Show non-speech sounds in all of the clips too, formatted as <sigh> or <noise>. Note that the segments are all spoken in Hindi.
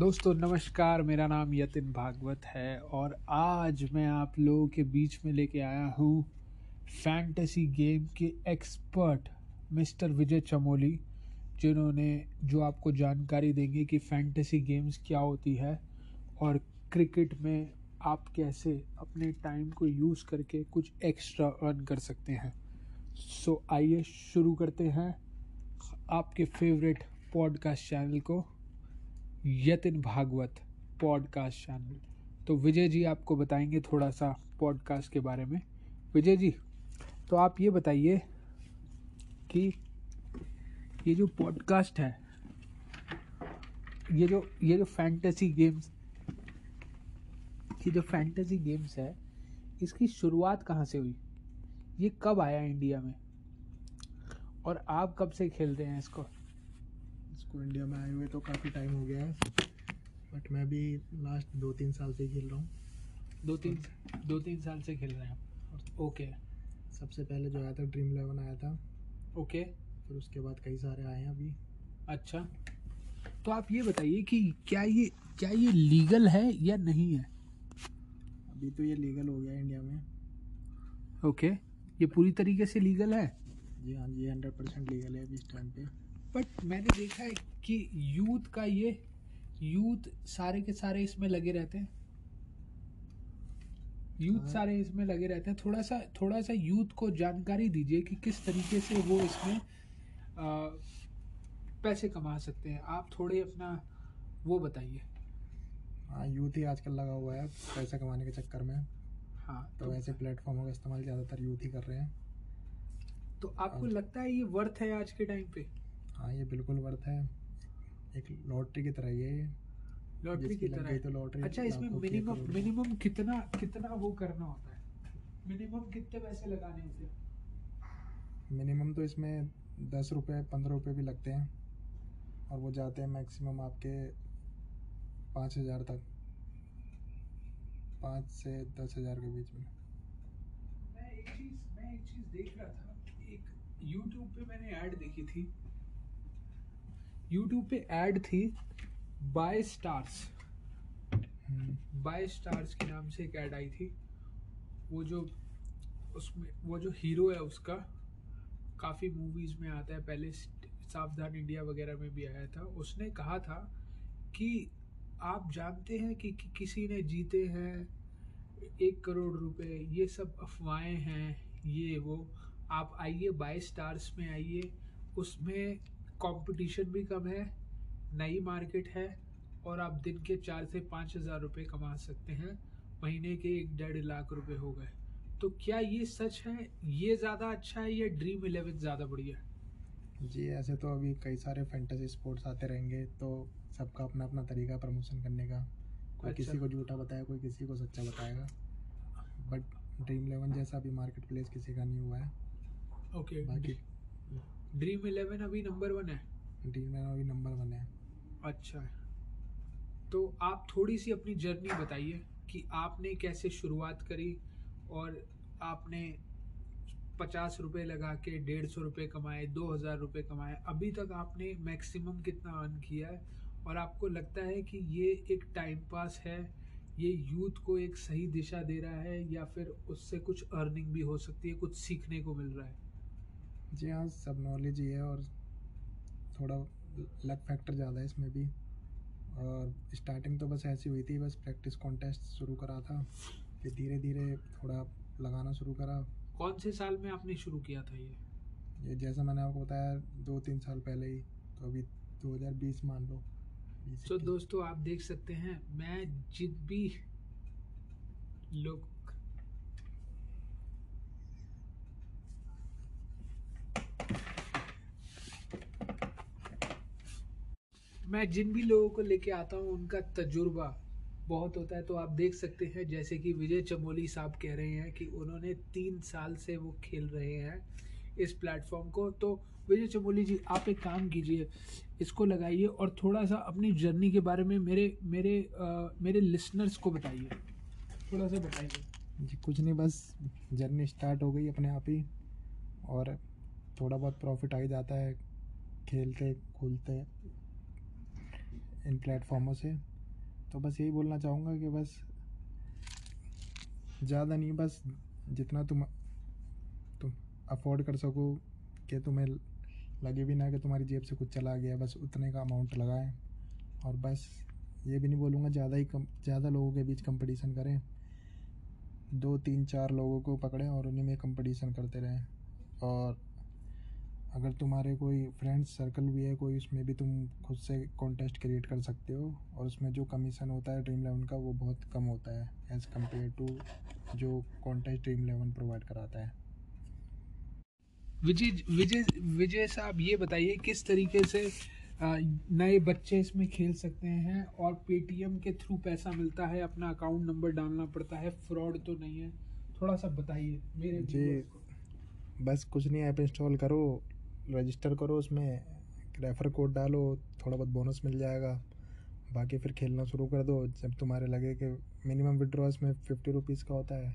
दोस्तों, नमस्कार। मेरा नाम यतिन भागवत है और आज मैं आप लोगों के बीच में लेके आया हूँ फैंटेसी गेम के एक्सपर्ट मिस्टर विजय चमोली, जिन्होंने, जो आपको जानकारी देंगे कि फैंटेसी गेम्स क्या होती है और क्रिकेट में आप कैसे अपने टाइम को यूज़ करके कुछ एक्स्ट्रा अर्न कर सकते हैं। सो आइए शुरू करते हैं आपके फेवरेट पॉडकास्ट चैनल को। Yatin Bhagwat podcast channel. तो विजय जी आपको बताएँगे थोड़ा सा पॉडकास्ट के बारे में। विजय जी तो आप ये बताइए कि ये जो पॉडकास्ट है, ये जो ये जो फैंटेसी गेम्स ये जो फैंटेसी गेम्स है, इसकी शुरुआत कहाँ से हुई? ये कब आया इंडिया में? और आप कब से खेल रहे हैं इसको? इसको इंडिया में आए हुए तो काफ़ी टाइम हो गया है। बट मैं भी लास्ट दो तीन साल से खेल रहा हूँ। दो तीन दो तीन साल से खेल रहे हैं। ओके सबसे पहले जो आया था ड्रीम इलेवन आया था। ओके फिर उसके बाद कई सारे आए हैं अभी। अच्छा। तो आप ये बताइए कि क्या ये क्या ये लीगल है या नहीं है? अभी तो ये लीगल हो गया इंडिया में। ओके ये पूरी तरीके से लीगल है? जी हाँ जी हंड्रेड परसेंट लीगल है अभी इस टाइम पे। बट मैंने देखा है कि यूथ का ये यूथ सारे के सारे इसमें लगे रहते हैं। यूथ हाँ। सारे इसमें लगे रहते हैं। थोड़ा सा थोड़ा सा यूथ को जानकारी दीजिए कि किस तरीके से वो इसमें आ, पैसे कमा सकते हैं। आप थोड़े अपना वो बताइए। हाँ यूथ ही आजकल लगा हुआ है पैसा कमाने के चक्कर में। हाँ तो, तो ऐसे प्लेटफॉर्मों का इस्तेमाल ज़्यादातर यूथ ही कर रहे हैं। तो आपको लगता है ये वर्थ है आज के टाइम पे? हाँ ये बिल्कुल वर्थ है। एक लॉटरी की तरह ये। लॉटरी की तरह तो लॉटरी अच्छा इसमें मिनिमम मिनिमम कितना कितना वो करना होता है? मिनिमम कितने पैसे लगाने होते हैं? मिनिमम तो इसमें दस रुपये पंद्रह रुपये भी लगते हैं। और वो जाते हैं मैक्सिमम आपके पाँच हज़ार तक। पाँच से दस हज़ार के बीच में। मैं एक चीज़ मैं एक चीज़ देख रहा था। एक यूट्यूब पे मैंने ऐड देखी थी। यूट्यूब पे ऐड थी बाय स्टार्स बाय स्टार्स के नाम से एक ऐड आई थी। वो जो उसमें वो जो हीरो है उसका काफ़ी मूवीज़ में आता है। पहले सावधान इंडिया वगैरह में भी आया था। उसने कहा था कि आप जानते हैं कि, कि किसी ने जीते हैं एक करोड़ रुपए ये सब अफवाहें हैं ये वो। आप आइए बाई स्टार्स में आइए। उसमें कंपटीशन भी कम है नई मार्केट है और आप दिन के चार से पाँच हज़ार रुपये कमा सकते हैं। महीने के एक डेढ़ लाख रुपए हो गए। तो क्या ये सच है? ये ज़्यादा अच्छा है या ड्रीम इलेवन ज़्यादा बढ़िया है? जी ऐसे तो अभी कई सारे फैंटेसी स्पोर्ट्स आते रहेंगे तो सबका अपना अपना तरीका प्रमोशन करने का। कोई अच्छा। किसी को झूठा बताया कोई किसी को सच्चा बताएगा। बट ड्रीम इलेवन जैसा अभी मार्केट प्लेस किसी का नहीं हुआ है। ओके बाकी ड्रीम इलेवन अभी नंबर वन है? ड्रीम इलेवन अभी नंबर वन है। अच्छा तो आप थोड़ी सी अपनी जर्नी बताइए कि आपने कैसे शुरुआत करी और आपने पचास रुपये लगा के डेढ़ सौ रुपये कमाए दो हज़ार रुपये कमाए। अभी तक आपने मैक्सिमम कितना अर्न किया है? और आपको लगता है कि ये एक टाइम पास है ये यूथ को एक सही दिशा दे रहा है या फिर उससे कुछ अर्निंग भी हो सकती है कुछ सीखने को मिल रहा है? जी हाँ सब नॉलेज ही है और थोड़ा लक फैक्टर ज़्यादा है इसमें भी। और स्टार्टिंग तो बस ऐसी हुई थी बस प्रैक्टिस कॉन्टेस्ट शुरू करा था फिर धीरे धीरे थोड़ा लगाना शुरू करा। कौन से साल में आपने शुरू किया था ये? ये जैसा मैंने आपको बताया दो तीन साल पहले ही तो अभी 2020 मान लो। तो दोस्तों आप देख सकते हैं मैं जित भी लोग मैं जिन भी लोगों को लेके आता हूँ उनका तजुर्बा बहुत होता है। तो आप देख सकते हैं जैसे कि विजय चमोली साहब कह रहे हैं कि उन्होंने तीन साल से वो खेल रहे हैं इस प्लेटफॉर्म को। तो विजय चमोली जी आप एक काम कीजिए इसको लगाइए और थोड़ा सा अपनी जर्नी के बारे में मेरे मेरे आ, मेरे लिसनर्स को बताइए। थोड़ा सा बताइए। जी कुछ नहीं बस जर्नी स्टार्ट हो गई अपने आप ही और थोड़ा बहुत प्रॉफिट आ ही जाता है खेलते खुलते इन प्लेटफॉर्मों से। तो बस यही बोलना चाहूँगा कि बस ज़्यादा नहीं, बस जितना तुम तुम अफोर्ड कर सको कि तुम्हें लगे भी ना कि तुम्हारी जेब से कुछ चला गया, बस उतने का अमाउंट लगाएँ। और बस ये भी नहीं बोलूँगा, ज़्यादा ही कम, ज़्यादा लोगों के बीच कंपटीशन करें। दो, तीन, चार लोगों को पकड़ें और उन्हीं में कंपटीशन करते रहें। और अगर तुम्हारे कोई फ्रेंड्स सर्कल भी है कोई उसमें भी तुम खुद से कॉन्टेस्ट क्रिएट कर सकते हो और उसमें जो कमीशन होता है ड्रीम इलेवन का वो बहुत कम होता है एज़ कंपेयर टू जो कॉन्टेस्ट ड्रीम इलेवन प्रोवाइड कराता है। विजय विजय विजय साहब ये बताइए किस तरीके से नए बच्चे इसमें खेल सकते हैं और पेटीएम के थ्रू पैसा मिलता है अपना अकाउंट नंबर डालना पड़ता है फ्रॉड तो नहीं है। थोड़ा सा बताइए मेरे जी बस कुछ नहीं ऐप इंस्टॉल करो रजिस्टर करो उसमें रेफ़र कोड डालो, थोड़ा बहुत बोनस मिल जाएगा। बाकी फिर खेलना शुरू कर दो, जब तुम्हारे लगे कि मिनिमम विड्रॉ इसमें फिफ्टी रुपीज़ का होता है।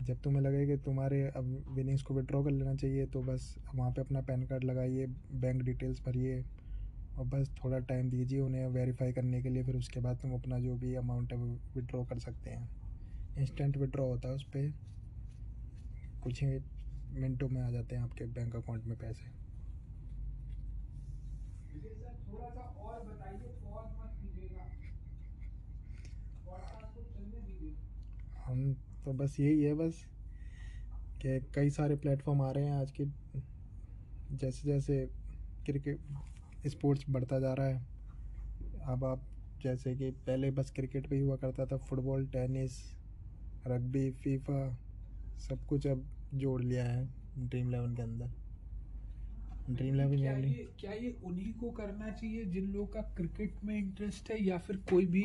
जब तुम्हें लगे कि तुम्हारे अब विनिंग्स को विड्रॉ कर लेना चाहिए तो बस वहाँ पे अपना पैन कार्ड लगाइए बैंक डिटेल्स भरिए, और बस थोड़ा टाइम दीजिए उन्हें वेरीफाई करने के लिए, फिर उसके बाद तुम अपना जो भी अमाउंट है वो विड्रॉ कर सकते हैं। इंस्टेंट विड्रॉ होता है उस पर कुछ ही मिनटों में आ जाते हैं आपके बैंक अकाउंट में पैसे। हम तो बस यही है बस, कि कई सारे प्लेटफॉर्म आ रहे हैं आज के जैसे जैसे क्रिकेट, स्पोर्ट्स बढ़ता जा रहा है। अब आप, जैसे कि पहले बस क्रिकेट पे ही हुआ करता था, फुटबॉल, टेनिस, रग्बी, फीफा, सब कुछ अब जोड़ लिया है, ड्रीम इलेवन के अंदर। ड्रीम इलेवन क्या ये क्या ये उन्हीं को करना चाहिए जिन लोगों का क्रिकेट में इंटरेस्ट है या फिर कोई भी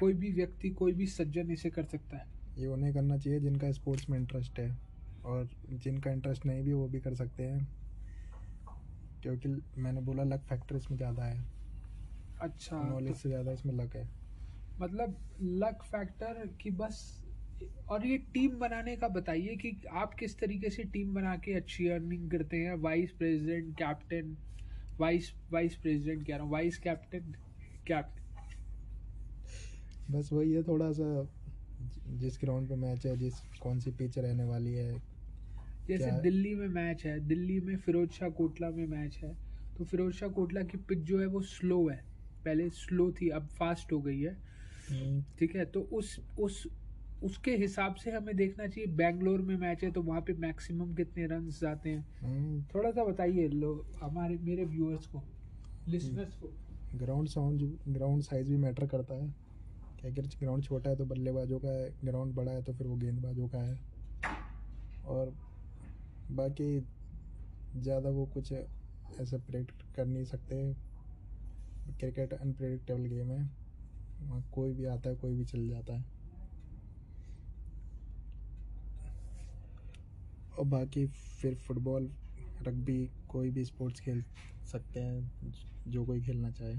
कोई भी व्यक्ति कोई भी सज्जन इसे कर सकता है? ये उन्हें करना चाहिए जिनका स्पोर्ट्स में इंटरेस्ट है और जिनका इंटरेस्ट नहीं भी वो भी कर सकते हैं। क्योंकि मैंने बोला लक फैक्टर इसमें ज़्यादा है। अच्छा नॉलेज तो, से ज़्यादा इसमें लक है। मतलब लक फैक्टर की बस और ये टीम बनाने का बताइए कि आप किस तरीके से टीम बना के अच्छी अर्निंग करते हैं? Vice president captain vice vice president कह रहा हूँ वाइस कैप्टन कैप्टन बस वही है थोड़ा सा जिस ग्राउंड पे मैच है जिस कौन सी पिच रहने वाली है जैसे दिल्ली में मैच है दिल्ली में फिरोज शाह कोटला में मैच है तो फिरोज शाह कोटला की पिच जो है वो स्लो है। पहले स्लो थी अब फास्ट हो गई है। हम्म। ठीक है तो उस उस उसके हिसाब से हमें देखना चाहिए बैंगलोर में मैच है तो वहाँ पे मैक्सिमम कितने रन जाते हैं। हम्म। थोड़ा सा बताइए लोग हमारे मेरे व्यूअर्स को लिसनर्स को। ग्राउंड साउंड ग्राउंड साइज़ भी मैटर करता है। कि अगर ग्राउंड छोटा है तो बल्लेबाजों का है ग्राउंड बड़ा है तो फिर वो गेंदबाजों का है। और बाकी ज़्यादा वो कुछ ऐसा प्रेडिक्ट कर नहीं सकते। क्रिकेट अनप्रेडिक्टेबल गेम है। वहाँ कोई भी आता है कोई भी चल जाता है। और बाकी फिर फुटबॉल रग्बी कोई भी स्पोर्ट्स खेल सकते हैं जो कोई खेलना चाहे।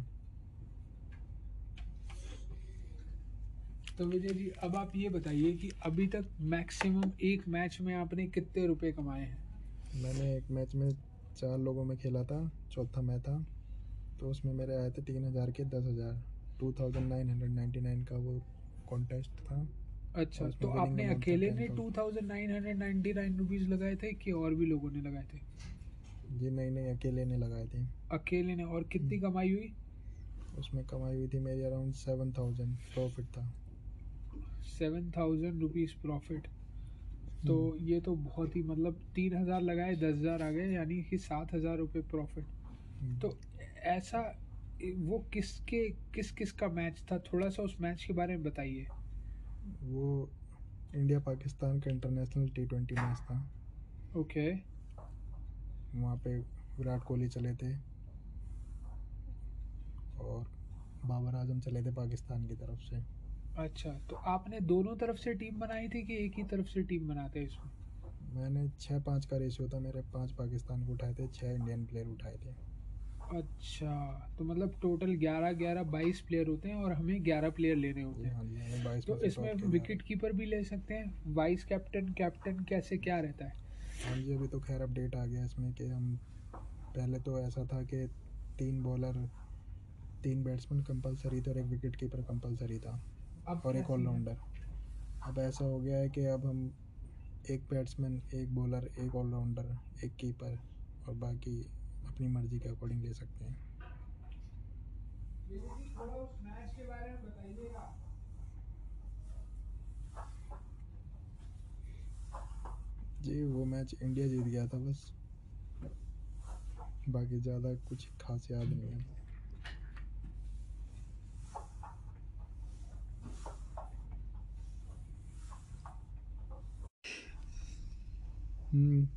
तो विजय जी अब आप ये बताइए कि अभी तक मैक्सिमम एक मैच में आपने कितने रुपए कमाए हैं? मैंने एक मैच में चार लोगों में खेला था चौथा मैच था तो उसमें मेरे आए थे तीन हज़ार के दस हज़ार। Two thousand nine hundred ninety nine का वो कॉन्टेस्ट था। अच्छा तो आपने अकेले ने two thousand nine hundred ninety nine rupees लगाए थे कि और भी लोगों ने लगाए थे? जी नहीं नहीं अकेले ने लगाए थे। अकेले ने और कितनी हम्म। कमाई हुई? उसमें कमाई हुई थी मेरी अराउंड सेवन थाउज़ेंड प्रॉफिट था। सेवन थाउज़ेंड रुपीज़ प्रॉफिट तो हम्म। ये तो बहुत ही मतलब तीन हज़ार लगाए दस हज़ार आ गए यानी कि सात हज़ार रुपये प्रॉफिट हम्म। तो ऐसा वो किसके किस किस का मैच था? थोड़ा सा उस मैच के बारे में बताइए। वो इंडिया पाकिस्तान का इंटरनेशनल टी ट्वेंटी मैच था। ओके वहाँ पे विराट कोहली चले थे। और बाबर आज़म चले थे पाकिस्तान की तरफ़ से। अच्छा तो आपने दोनों तरफ़ से टीम बनाई थी कि एक ही तरफ़ से टीम बनाते हैं इसमें? मैंने छः पाँच का रेशियो था मेरे पाँच पाकिस्तान को उठाए थे छः इंडियन प्लेयर उठाए थे। अच्छा तो मतलब टोटल ग्यारह ग्यारह बाईस प्लेयर होते हैं और हमें ग्यारह प्लेयर लेने होते हैं। हाँ तो इसमें विकेट कीपर भी ले सकते हैं वाइस कैप्टन कैप्टन कैसे क्या रहता है? हाँ जी अभी तो खैर अपडेट आ गया इसमें कि हम पहले तो ऐसा था कि तीन बॉलर तीन बैट्समैन कंपलसरी थे और एक विकेट कीपर कंपलसरी था अब और एक ऑलराउंडर अब ऐसा हो गया है कि अब हम एक बैट्समैन एक बॉलर एक ऑलराउंडर एक कीपर और बाकी अपनी मर्ज़ी के अकॉर्डिंग ले सकते हैं। जी, वो मैच इंडिया जीत गया था बस। बाकी ज़्यादा कुछ खास याद नहीं है। हम्म,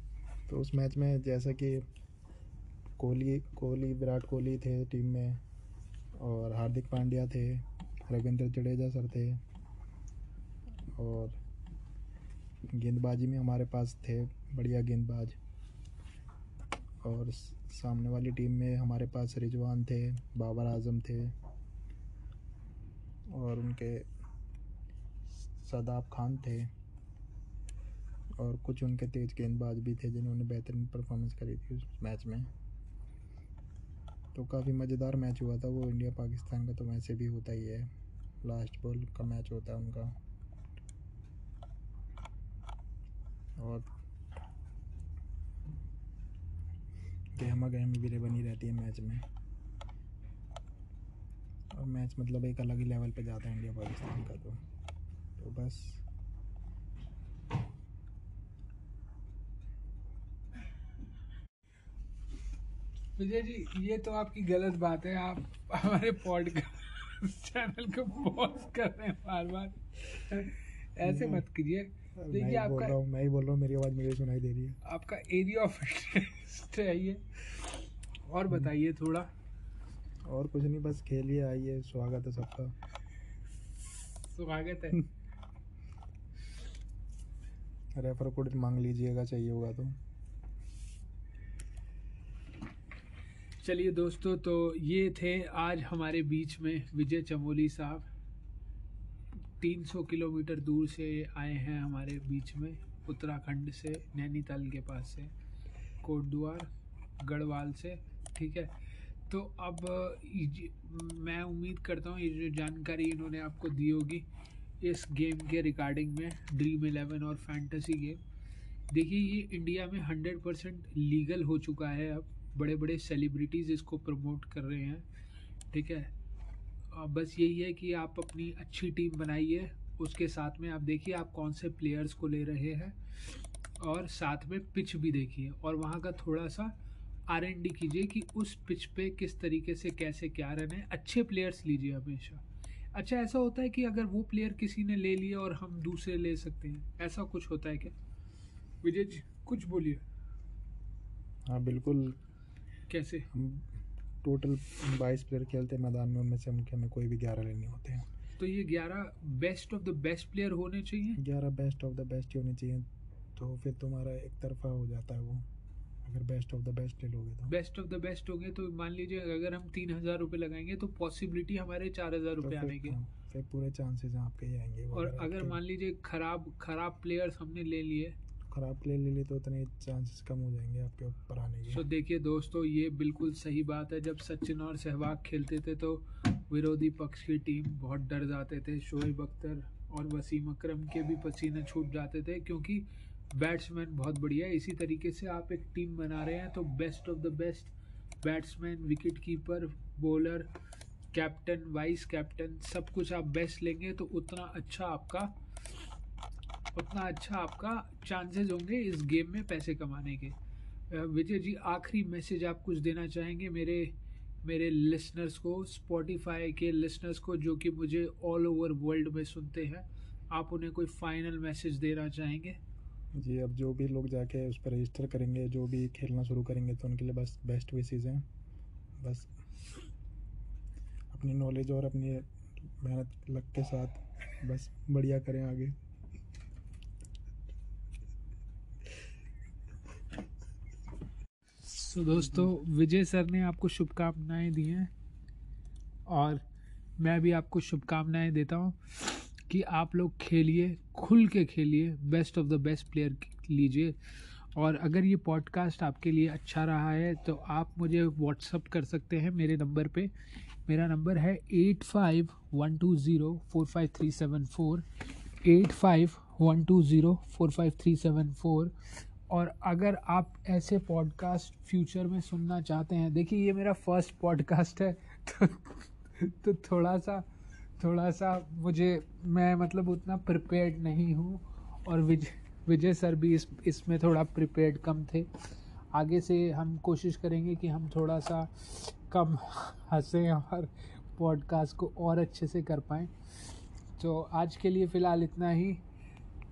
तो उस मैच में जैसा कि कोहली कोहली, विराट कोहली थे टीम में और हार्दिक पांड्या थे, रविंद्र जडेजा सर थे और गेंदबाजी में हमारे पास थे बढ़िया गेंदबाज और सामने वाली टीम में हमारे पास रिजवान थे, बाबर आज़म थे और उनके सदाब खान थे और कुछ उनके तेज गेंदबाज भी थे जिन्होंने बेहतरीन परफॉर्मेंस करी थी उस मैच में। तो काफ़ी मज़ेदार मैच हुआ था वो इंडिया पाकिस्तान का तो वैसे भी होता ही है। लास्ट बॉल का मैच होता है उनका। और गहमा गहमी भी बनी रहती है मैच में। और मैच मतलब एक अलग ही लेवल पे जाता है इंडिया पाकिस्तान का तो। तो बस। विजय जी ये तो आपकी गलत बात है। आप हमारे पॉडकास्ट चैनल को पॉज कर रहे हैं बार बार। ऐसे मत कीजिए। देखिए बोल आपका रहा हूँ मैं ही बोल रहा हूँ मेरी आवाज़ मुझे सुनाई दे रही है। आपका एरिया ऑफ़ इंटरेस्ट है ये। और बताइए थोड़ा। और कुछ नहीं बस खेलिए आइए। स्वागत है सबका। स्वागत है। <laughs> रेफर कोड मांग लीजिएगा चाहिए होगा तो। चलिए दोस्तों तो ये थे आज हमारे बीच में विजय चमोली साहब। 300 किलोमीटर दूर से आए हैं हमारे बीच में, उत्तराखंड से, नैनीताल के पास से, कोटद्वार, गढ़वाल से, ठीक है? तो अब मैं उम्मीद करता हूँ ये जो जानकारी इन्होंने आपको दी होगी, इस गेम के रिगार्डिंग में, ड्रीम इलेवन और फैंटेसी गेम। देखिए, ये इंडिया में हंड्रेड परसेंट लीगल हो चुका है अब। बड़े बड़े सेलिब्रिटीज़ इसको प्रमोट कर रहे हैं, ठीक है? बस यही है कि आप अपनी अच्छी टीम बनाइए, उसके साथ में आप देखिए आप कौन से प्लेयर्स को ले रहे हैं और साथ में पिच भी देखिए और वहाँ का थोड़ा सा आर एन डी कीजिए कि उस पिच पे किस तरीके से कैसे क्या रन है। अच्छे प्लेयर्स लीजिए हमेशा। अच्छा ऐसा होता है कि अगर वो प्लेयर किसी ने ले लिया और हम दूसरे ले सकते हैं, ऐसा कुछ होता है क्या? विजय जी, कुछ बोलिए। हाँ बिल्कुल। कैसे? हम टोटल बाईस प्लेयर खेलते हैं मैदान में उनमें से उनके हमें कोई भी ग्यारह लेने होते हैं। तो ये ग्यारह best of the best player होने चाहिए? ग्यारह बेस्ट ऑफ़ द बेस्ट ही होने चाहिए तो फिर तुम्हारा एक तरफा हो जाता है वो। अगर बेस्ट ऑफ़ द बेस्ट ले लोगे तो। बेस्ट ऑफ़ द बेस्ट होंगे तो मान लीजिए अगर हम तीन हज़ार रुपये लगाएँगे तो पॉसिबिलिटी हमारे चार हज़ार तो रुपये आने के हाँ, फिर पूरे चांसेस आपके ही आएँगे। और अगर मान लीजिए खराब खराब प्लेयर्स हमने ले लिए खराब प्ले ले लिए तो उतने चांसेस कम हो जाएँगे आपके ऊपर आने के। तो देखिए दोस्तों, ये बिल्कुल सही बात है। जब सचिन और सहवाग खेलते थे तो विरोधी पक्ष की टीम बहुत डर जाते थे। शोएब अख्तर और वसीम अकरम के भी पसीने छूट जाते थे क्योंकि बैट्समैन बहुत बढ़िया है। इसी तरीके से आप एक टीम बना रहे हैं तो best of the best batsman wicket keeper bowler captain vice captain सब कुछ आप बेस्ट लेंगे तो उतना अच्छा आपका उतना अच्छा आपका चांसेस होंगे इस गेम में पैसे कमाने के। विजय जी, आखिरी मैसेज आप कुछ देना चाहेंगे मेरे मेरे लिसनर्स को स्पॉटिफाई के लिसनर्स को, जो कि मुझे ऑल ओवर वर्ल्ड में सुनते हैं? आप उन्हें कोई फाइनल मैसेज देना चाहेंगे? जी, अब जो भी लोग जाके उस पर रजिस्टर करेंगे, जो भी खेलना शुरू करेंगे तो उनके लिए बस बेस्ट विशेज़ हैं। बस अपनी नॉलेज और अपनी मेहनत लग के साथ बस बढ़िया करें आगे। सो so, दोस्तों विजय सर ने आपको शुभकामनाएँ दी हैं और मैं भी आपको शुभकामनाएँ देता हूँ कि आप लोग खेलिए खुल के खेलिए best of the best player लीजिए। और अगर ये पॉडकास्ट आपके लिए अच्छा रहा है तो आप मुझे व्हाट्सअप कर सकते हैं मेरे नंबर पे। मेरा नंबर है eight five one two zero four five three seven four eight five one two zero four five three seven four और अगर आप ऐसे पॉडकास्ट फ्यूचर में सुनना चाहते हैं, देखिए ये मेरा फ़र्स्ट पॉडकास्ट है <laughs> तो तो थोड़ा सा थोड़ा सा मुझे, मैं मतलब उतना प्रिपेयर्ड नहीं हूँ और विजय विजय सर भी इस, इसमें थोड़ा प्रिपेयर्ड कम थे। आगे से हम कोशिश करेंगे कि हम थोड़ा सा कम हंसें और पॉडकास्ट को और अच्छे से कर पाएँ। तो आज के लिए फ़िलहाल इतना ही।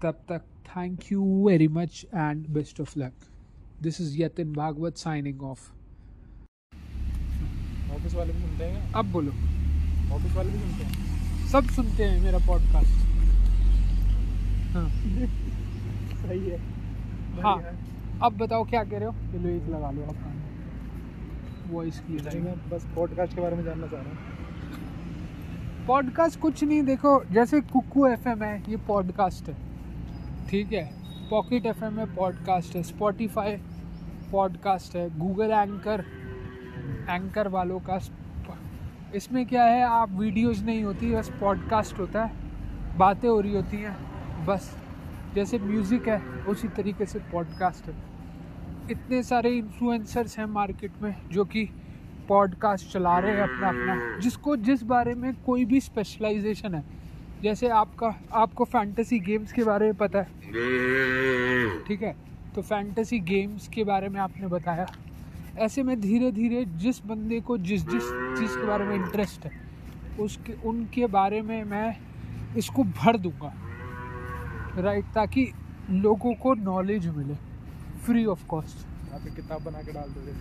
तब तक thank you very much and best of luck this is Yatin Bhagwat signing off office वाले भी सुनते हैं अब बोलो। ऑफ़िस वाले भी सुनते हैं? सब सुनते हैं मेरा पॉडकास्ट हाँ। सही है। हाँ। अब बताओ क्या कह रहे हो? चलो एक लगा लो आप। वॉइस की मैं बस पॉडकास्ट के बारे में जानना चाह रहा हूँ। पॉडकास्ट कुछ नहीं देखो जैसे कुकू एफएम है ये पॉडकास्ट है। ठीक है? पॉकेट एफ़ है पॉडकास्ट है स्पॉटिफाई पॉडकास्ट है गूगल एंकर एंकर वालों का इसमें क्या है? आप वीडियोस नहीं होती, बस पॉडकास्ट होता है। बातें हो रही होती हैं, बस। जैसे म्यूज़िक है, उसी तरीके से पॉडकास्ट है। इतने सारे इन्फ्लुएंसर्स हैं मार्केट में, जो कि पॉडकास्ट चला रहे हैं अपना अपना जिसको जिस बारे में कोई भी स्पेशलाइजेशन है। जैसे आपका आपको फैंटेसी गेम्स के बारे में पता है। ठीक है? तो फैंटेसी गेम्स के बारे में आपने बताया। ऐसे में धीरे धीरे जिस बंदे को जिस जिस चीज़ के बारे में इंटरेस्ट है उसके उनके बारे में मैं इसको भर दूँगा। राइट ताकि लोगों को नॉलेज मिले। फ्री ऑफ़ कॉस्ट आप एक किताब बना के डाल दोगे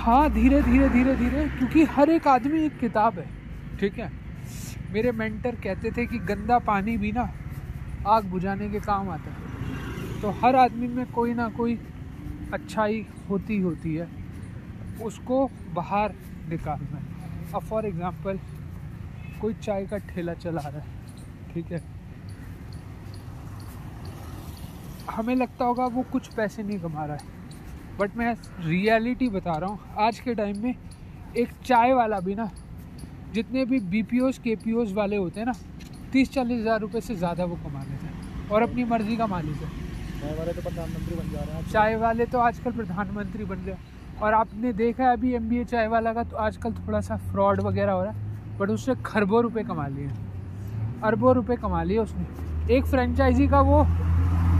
हाँ धीरे धीरे धीरे धीरे क्योंकि हर एक आदमी एक किताब है। ठीक है? मेरे मेंटर कहते थे कि गंदा पानी भी ना आग बुझाने के काम आता है। तो हर आदमी में कोई ना कोई अच्छाई होती होती है। उसको बाहर निकालना है। अब फॉर एग्ज़ाम्पल कोई चाय का ठेला चला रहा है, ठीक है? हमें लगता होगा वो कुछ पैसे नहीं कमा रहा है। बट मैं रियलिटी बता रहा हूँ। आज के टाइम में एक चाय वाला भी ना जितने भी बी पी ओज के पी ओज वाले होते हैं ना तीस चालीस हज़ार रुपये से ज़्यादा वो कमा लेते हैं और अपनी मर्ज़ी का मालिक है। चाय वाले तो प्रधानमंत्री बन जा रहे हैं चाय वाले तो आजकल प्रधानमंत्री बन गए। और आपने देखा है अभी एम बी ए चाय वाला का तो आजकल थोड़ा सा फ्रॉड वगैरह हो रहा है बट उससे खरबों रुपए कमा लिए अरबों रुपए कमा लिए उसने। एक फ्रेंचाइजी का वो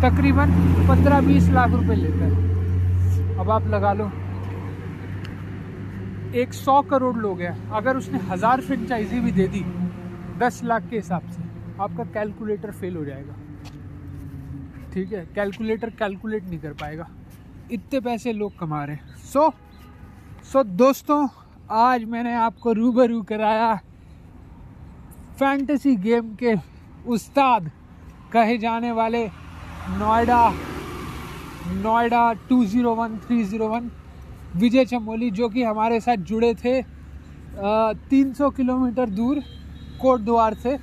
तकरीबन पंद्रह बीस लाख रुपए लेता है। अब आप लगा लो एक सौ करोड़ लोग हैं। अगर उसने हज़ार फ्रेंचाइजी भी दे दी, दस लाख के हिसाब से, आपका कैलकुलेटर फेल हो जाएगा। ठीक है? कैलकुलेटर कैलकुलेट नहीं कर पाएगा। इतने पैसे लोग कमा रहे हैं। सो सो दोस्तों, आज मैंने आपको रूबरू कराया फैंटेसी गेम के उस्ताद, कहे जाने वाले Noida Noida two zero one three zero one Vijay Chamoli जो कि हमारे साथ जुड़े थे तीन सौ किलोमीटर दूर कोट द्वार से।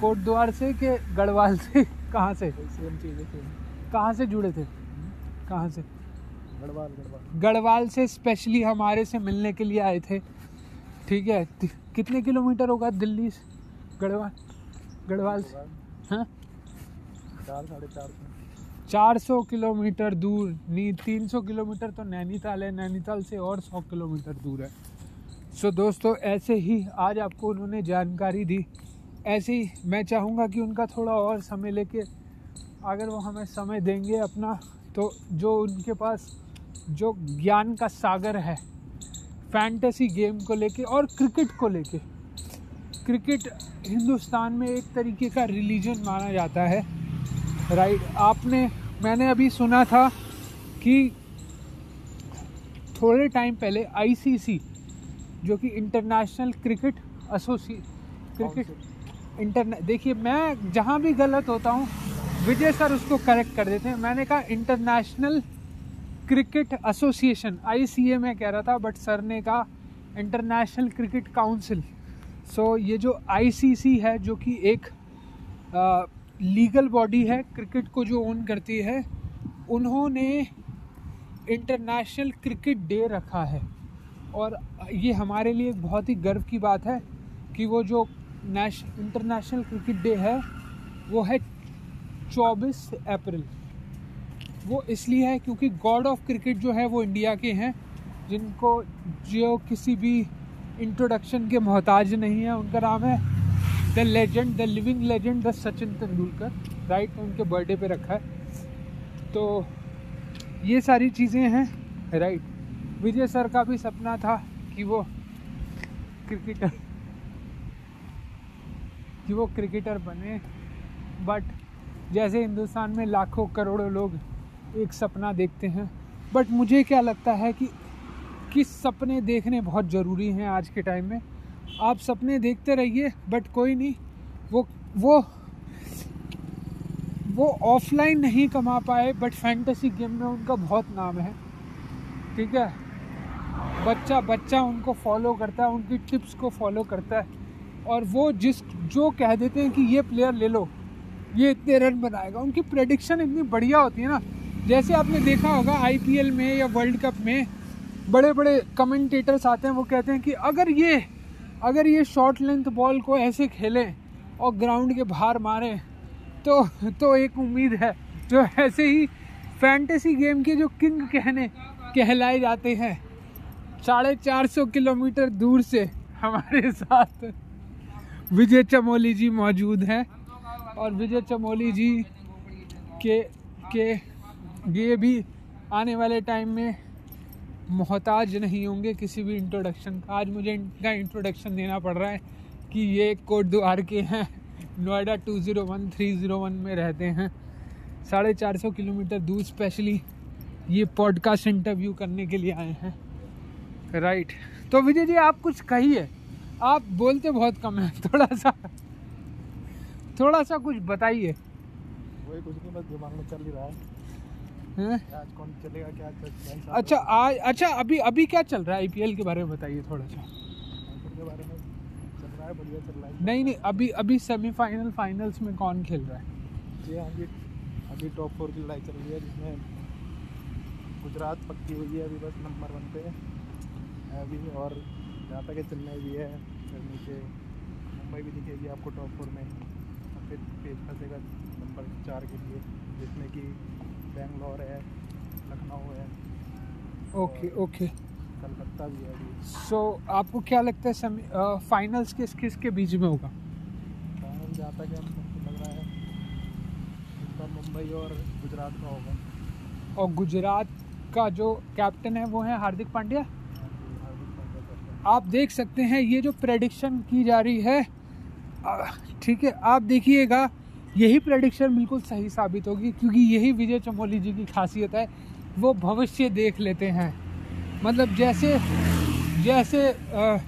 कोट द्वार से के गढ़वाल से? कहाँ से? सेम चीज़ कहाँ से जुड़े थे? कहाँ से? गढ़वाल गढ़वाल। गढ़वाल से स्पेशली हमारे से मिलने के लिए आए थे। ठीक है? कितने किलोमीटर होगा दिल्ली से? गढ़वाल? गढ़वाल से? हाँ? चार साढ़े चार सौ चार सौ किलोमीटर दूर नी तीन सौ किलोमीटर तो नैनीताल है नैनीताल से और सौ किलोमीटर दूर है। सो so, दोस्तों ऐसे ही आज आपको उन्होंने जानकारी दी। ऐसे ही मैं चाहूँगा कि उनका थोड़ा और समय लेके अगर वो हमें समय देंगे अपना तो जो उनके पास जो ज्ञान का सागर है फैंटेसी गेम को लेके और क्रिकेट को लेके। क्रिकेट हिंदुस्तान में एक तरीके का रिलीजन माना जाता है। राइट आपने मैंने अभी सुना था कि थोड़े टाइम पहले आईसीसी जो कि international cricket association cricket international देखिए मैं जहाँ भी गलत होता हूँ विजय सर उसको करेक्ट कर देते हैं। मैंने कहा इंटरनेशनल क्रिकेट एसोसिएशन आई मैं कह रहा था बट सर ने कहा इंटरनेशनल क्रिकेट काउंसिल सो ये जो आईसीसी है जो कि एक लीगल बॉडी है, क्रिकेट को जो ओन करती है, उन्होंने इंटरनेशनल क्रिकेट डे रखा है। और ये हमारे लिए एक बहुत ही गर्व की बात है कि वो जो नेश इंटरनेशनल क्रिकेट डे है, वो है 24 अप्रैल। वो इसलिए है क्योंकि गॉड ऑफ़ क्रिकेट जो है, वो इंडिया के हैं, जिनको जो किसी भी इंट्रोडक्शन के मोहताज नहीं है, उनका नाम है the legend the living legend the Sachin Tendulkar right उनके बर्थडे पे रखा है। तो ये सारी चीज़ें हैं राइट विजय सर का भी सपना था कि वो क्रिकेटर कि वो क्रिकेटर बने। बट जैसे हिंदुस्तान में लाखों करोड़ों लोग एक सपना देखते हैं। बट मुझे क्या लगता है कि किस सपने देखने बहुत ज़रूरी हैं आज के टाइम में? आप सपने देखते रहिए बट कोई नहीं। वो वो वो ऑफलाइन नहीं कमा पाए बट फैंटेसी गेम में उनका बहुत नाम है। ठीक है? बच्चा बच्चा उनको फॉलो करता है, उनकी टिप्स को फॉलो करता है। और वो जिस, जो कह देते हैं कि ये प्लेयर ले लो, ये इतने रन बनाएगा। उनकी प्रडिक्शन इतनी बढ़िया होती है ना। जैसे आपने देखा होगा आईपीएल में या वर्ल्ड कप में बड़े बड़े कमेंटेटर्स आते हैं, वो कहते हैं कि अगर ये अगर ये शॉर्ट लेंथ बॉल को ऐसे खेलें और ग्राउंड के बाहर मारें तो तो एक उम्मीद है, जो ऐसे ही फैंटेसी गेम के जो किंग कहने, कहलाए जाते हैं। साढ़े चार सौ किलोमीटर दूर से हमारे साथ विजय चमोली जी मौजूद हैं और विजय चमोली जी के के, ये भी आने वाले टाइम में मोहताज नहीं होंगे किसी भी इंट्रोडक्शन का। आज मुझे इनका इंट्रोडक्शन देना पड़ रहा है कि ये कोट द्वार के हैं। Noida two zero one, three zero one में रहते हैं। साढ़े चार सौ किलोमीटर दूर स्पेशली ये पॉडकास्ट इंटरव्यू करने के लिए आए हैं। राइट तो विजय जी, आप कुछ कहिए। आप बोलते बहुत कम हैं, थोड़ा सा। थोड़ा सा कुछ बताइए। वही कुछ नहीं, बस दिमाग में चल ही रहा है। हैं? अच्छा आज अच्छा अभी अभी क्या चल रहा है? आईपीएल के बारे में बताइए थोड़ा सा। नहीं नहीं, अभी अभी सेमीफाइनल फाइनल्स में कौन खेल रहा है? जी अभी टॉप फोर की लड़ाई चल रही है, जिसमें गुजरात पक्की हुई है, अभी बस नंबर वन पे अभी, और जहाँ तक चेन्नई भी है फिर नीचे मुंबई भी दिखेगी आपको टॉप फोर में। फिर पेज फंसेगा नंबर चार के लिए, जिसमें कि बेंगलोर है लखनऊ है। ओके ओके कलकत्ता भी है अभी। सो so, आपको क्या लगता है सेमी फाइनल्स किस किस के बीच में होगा? फाइनल जहाँ तक हमको लग रहा है मुंबई और गुजरात का होगा। और गुजरात का जो कैप्टन है वो है हार्दिक पांड्या? आप देख सकते हैं ये जो प्रेडिक्शन की जा रही है ठीक है आप देखिएगा यही प्रेडिक्शन बिल्कुल सही साबित होगी क्योंकि यही विजय चमोली जी की खासियत है वो भविष्य देख लेते हैं। मतलब जैसे जैसे अ,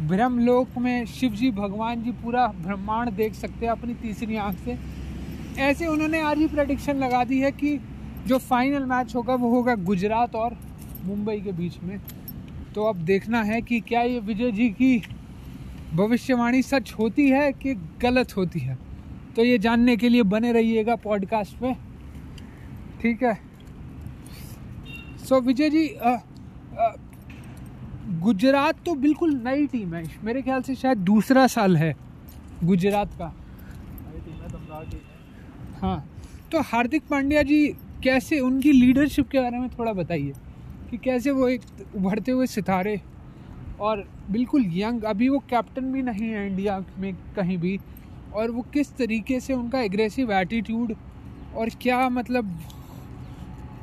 ब्रह्मलोक में शिव जी भगवान जी पूरा ब्रह्मांड देख सकते हैं अपनी तीसरी आँख से ऐसे उन्होंने आज ही प्रडिक्शन लगा दी है कि जो फाइनल मैच होगा वो होगा गुजरात और मुंबई के बीच में। तो अब देखना है कि क्या ये विजय जी की भविष्यवाणी सच होती है कि गलत होती है। तो ये जानने के लिए बने रहिएगा पॉडकास्ट में। ठीक है? सो विजय जी अ, अ, गुजरात तो बिल्कुल नई टीम है। मेरे ख्याल से शायद दूसरा साल है गुजरात का। हाँ तो हार्दिक पांड्या जी कैसे उनकी लीडरशिप के बारे में थोड़ा बताइए कि कैसे वो एक उभरते हुए सितारे और बिल्कुल यंग अभी वो कैप्टन भी नहीं है इंडिया में कहीं भी। और वो किस तरीके से उनका एग्रेसिव एटीट्यूड और क्या मतलब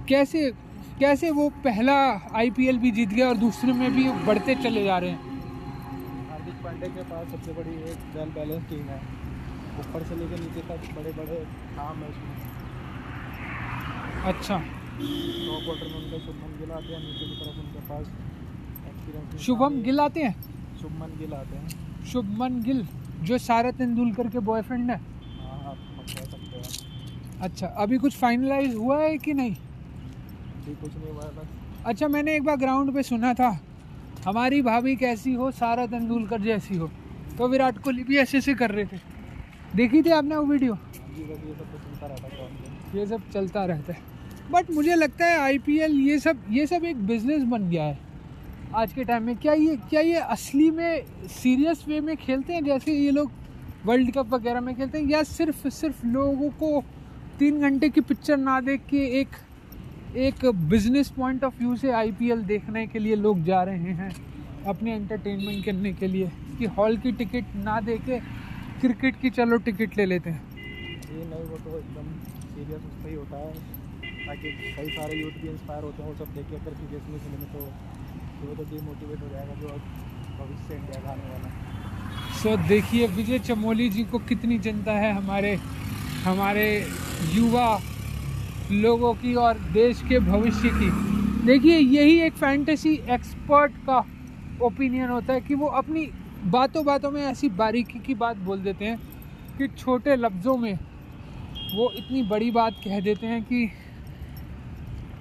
कैसे कैसे वो पहला आईपीएल भी जीत गया और दूसरे में भी बढ़ते चले जा रहे हैं? हार्दिक पांडे के पास सबसे बड़ी एक वेल बैलेंस टीम है। ऊपर से लेकर नीचे तक बड़े बड़े नाम है उसमें। अच्छा। टॉप ऑर्डर में उनके शुभमन गिल आते हैं नीचे की तरफ़ उनके पास एक्सपीरियंस शुभम गिल आते हैं? शुभमन गिल आते हैं। शुभमन गिल। जो सारा तेंदुलकर के बॉयफ्रेंड है। हाँ अच्छा अभी कुछ फाइनलाइज हुआ है कि नहीं? कुछ नहीं हुआ बस। अच्छा मैंने एक बार ग्राउंड पे सुना था हमारी भाभी कैसी हो सारा तेंदुलकर जैसी हो। तो विराट कोहली भी ऐसे ऐसे कर रहे थे। देखी थी आपने वो वीडियो ये सब तो है ये सब चलता रहता है। बट मुझे लगता है आईपीएल ये सब ये सब एक बिज़नेस बन गया है। आज के टाइम में, क्या ये क्या ये असली में सीरियस वे में खेलते हैं? जैसे ये लोग वर्ल्ड कप वगैरह में खेलते हैं, या सिर्फ़ सिर्फ़ लोगों को तीन घंटे की पिक्चर ना देख के एक एक बिज़नेस पॉइंट ऑफ़ व्यू से आईपीएल देखने के लिए लोग जा रहे हैं, अपने एंटरटेनमेंट करने के लिए, कि हॉल की टिकट ना दे के क्रिकेट की चलो टिकट ले लेते हैं? ये नहीं, वो तो एकदम सीरियस उसका ही होता है। ताकि कई सारे यूथ भी इंस्पायर होते हैं, वो सब देख के, अगर क्रिकेट में खेलेंगे तो वो तो सो so, देखिए विजय चमोली जी को कितनी चिंता है हमारे हमारे युवा लोगों की और देश के भविष्य की। देखिए यही एक फैंटेसी एक्सपर्ट का ओपिनियन होता है कि वो अपनी बातों बातों में ऐसी बारीकी की बात बोल देते हैं कि छोटे लफ्ज़ों में वो इतनी बड़ी बात कह देते हैं कि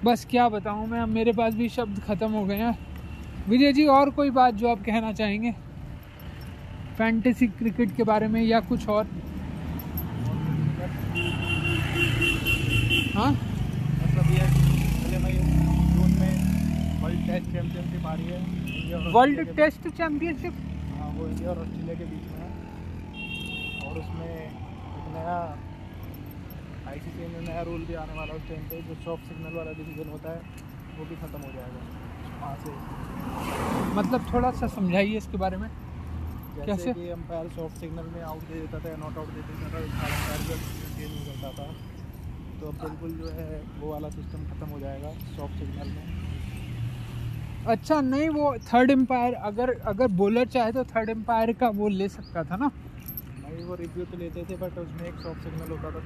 बस क्या बताऊँ मैं मेरे पास भी शब्द ख़त्म हो गए हैं। विजय जी, और कोई बात जो आप कहना चाहेंगे? फैंटेसी क्रिकेट के बारे में या कुछ और? हाँ? मतलब ये जून में वर्ल्ड टेस्ट चैंपियनशिप आ रही है वर्ल्ड टेस्ट चैंपियनशिप हाँ वो इंडिया और ऑस्ट्रेलिया के बीच में है और उसमें एक नया आईसीसी में नया रूल भी आने वाला है उस टाइम पे जो सॉफ्ट सिग्नल वाला डिसीज़न होता है, वो भी ख़त्म हो जाएगा। वहाँ से मतलब थोड़ा सा समझाइए इसके बारे में। कैसे? कि अंपायर सॉफ्ट सिग्नल में आउट दे देता था नॉट आउट दे देता था अंपायर जो गेम नहीं करता था। तो अब बिल्कुल जो है वो वाला सिस्टम ख़त्म हो जाएगा सॉफ्ट सिग्नल में। अच्छा नहीं वो थर्ड एम्पायर अगर अगर बॉलर चाहे तो थर्ड एम्पायर का वो ले सकता था ना? नहीं वो रिव्यू तो लेते थे बट उसमें एक सॉफ्ट सिग्नल होता था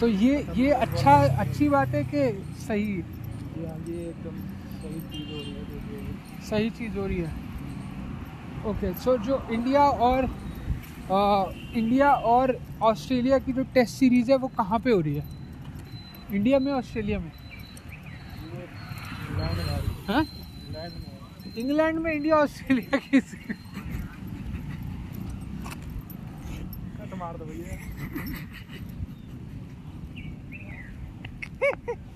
तो तो ये ये अच्छा अच्छी बात है कि सही? हाँ जी एकदम सही चीज़ हो रही है। ओके सो जो इंडिया और आ, इंडिया और ऑस्ट्रेलिया की जो टेस्ट सीरीज़ है वो कहाँ पे हो रही है? इंडिया में ऑस्ट्रेलिया में? इंग्लैंड में इंडिया ऑस्ट्रेलिया की मार दो भैया। <laughs>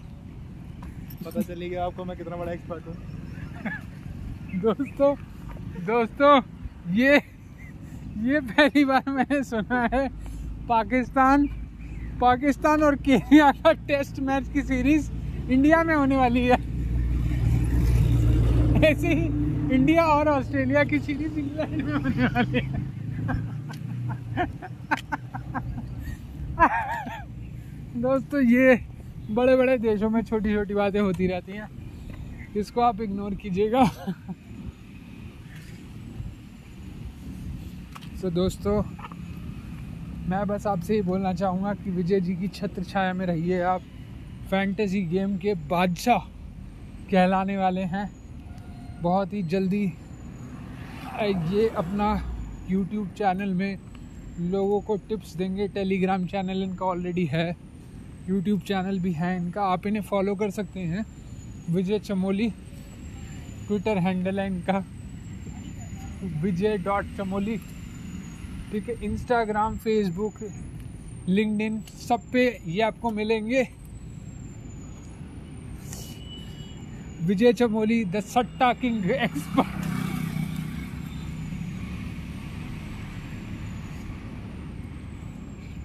पता चलेगी आपको मैं कितना बड़ा एक्सपर्ट हूँ। <laughs> दोस्तों दोस्तों, ये ये पहली बार मैंने सुना है पाकिस्तान पाकिस्तान और केन्या का टेस्ट मैच की सीरीज़ इंडिया में होने वाली है। ऐसे इंडिया और ऑस्ट्रेलिया की सीरीज़ इंग्लैंड में होने वाली है। <laughs> दोस्तों, ये बड़े बड़े देशों में छोटी छोटी बातें होती रहती हैं। इसको आप इग्नोर कीजिएगा। तो दोस्तों, मैं बस आपसे ही बोलना चाहूँगा कि विजय जी की छत्र छाया में रहिए आप। फैंटेसी गेम के बादशाह कहलाने वाले हैं। बहुत ही जल्दी ये अपना यूट्यूब चैनल में लोगों को टिप्स देंगे। टेलीग्राम चैनल इनका ऑलरेडी है। यूट्यूब चैनल भी है इनका, आप इन्हें फॉलो कर सकते हैं। विजय चमोली ट्विटर हैंडल है इनका। विजय डॉट चमोली। ठीक है इंस्टाग्राम फेसबुक लिंक्डइन सब पे ये आपको मिलेंगे। Vijay Chamoli the satta king expert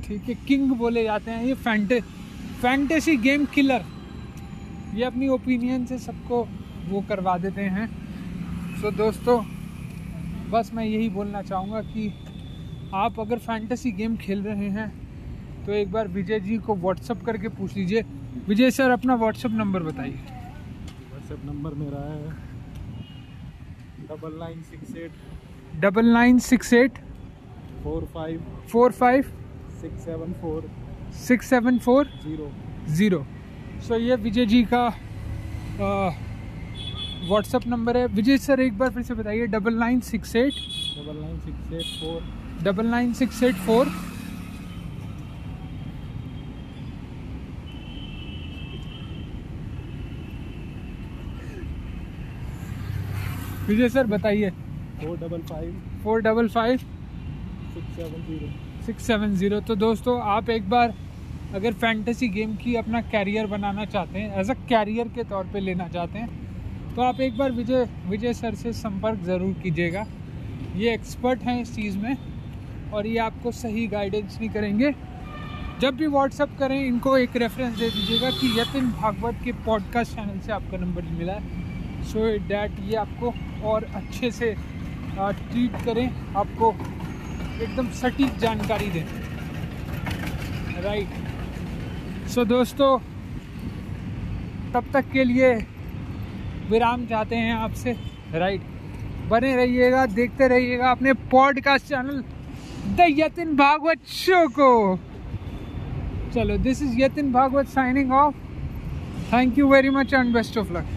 ठीक है किंग बोले जाते हैं, ये फैंटे फैंटेसी गेम किलर। ये अपनी ओपिनियन से सबको वो करवा देते हैं। सो so, दोस्तों बस मैं यही बोलना चाहूँगा कि आप अगर फैंटेसी गेम खेल रहे हैं तो एक बार विजय जी को व्हाट्सअप करके पूछ लीजिए। विजय सर अपना व्हाट्सअप नंबर बताइए। व्हाट्सएप नंबर मेरा है double nine six eight double nine six eight four five four five six seven four six seven four? Zero. So ये विजय जी का व्हाट्सअप नंबर है। विजय सर एक बार फिर से बताइए double nine six eight double nine six eight four double nine six eight four Vijay sir बताइए। Four double five four double five six seven zero six seven zero तो दोस्तों आप एक बार अगर फैंटेसी गेम की अपना कैरियर बनाना चाहते हैं एज अ कैरियर के तौर पे लेना चाहते हैं तो आप एक बार विजय विजय सर से संपर्क ज़रूर कीजिएगा। ये एक्सपर्ट हैं इस चीज़ में और ये आपको सही गाइडेंस नहीं करेंगे। जब भी व्हाट्सअप करें, इनको एक रेफरेंस दे दीजिएगा कि यतिन भागवत के पॉडकास्ट चैनल से आपका नंबर मिला है। सो so डैट ये आपको और अच्छे से ट्रीट करें, आपको एकदम सटीक जानकारी दें। राइट सो so, दोस्तों तब तक के लिए विराम चाहते हैं आपसे। राइट बने रहिएगा देखते रहिएगा अपने podcast channel the Yatin Bhagwat show को। चलो this is Yatin Bhagwat signing off thank you very much and best of luck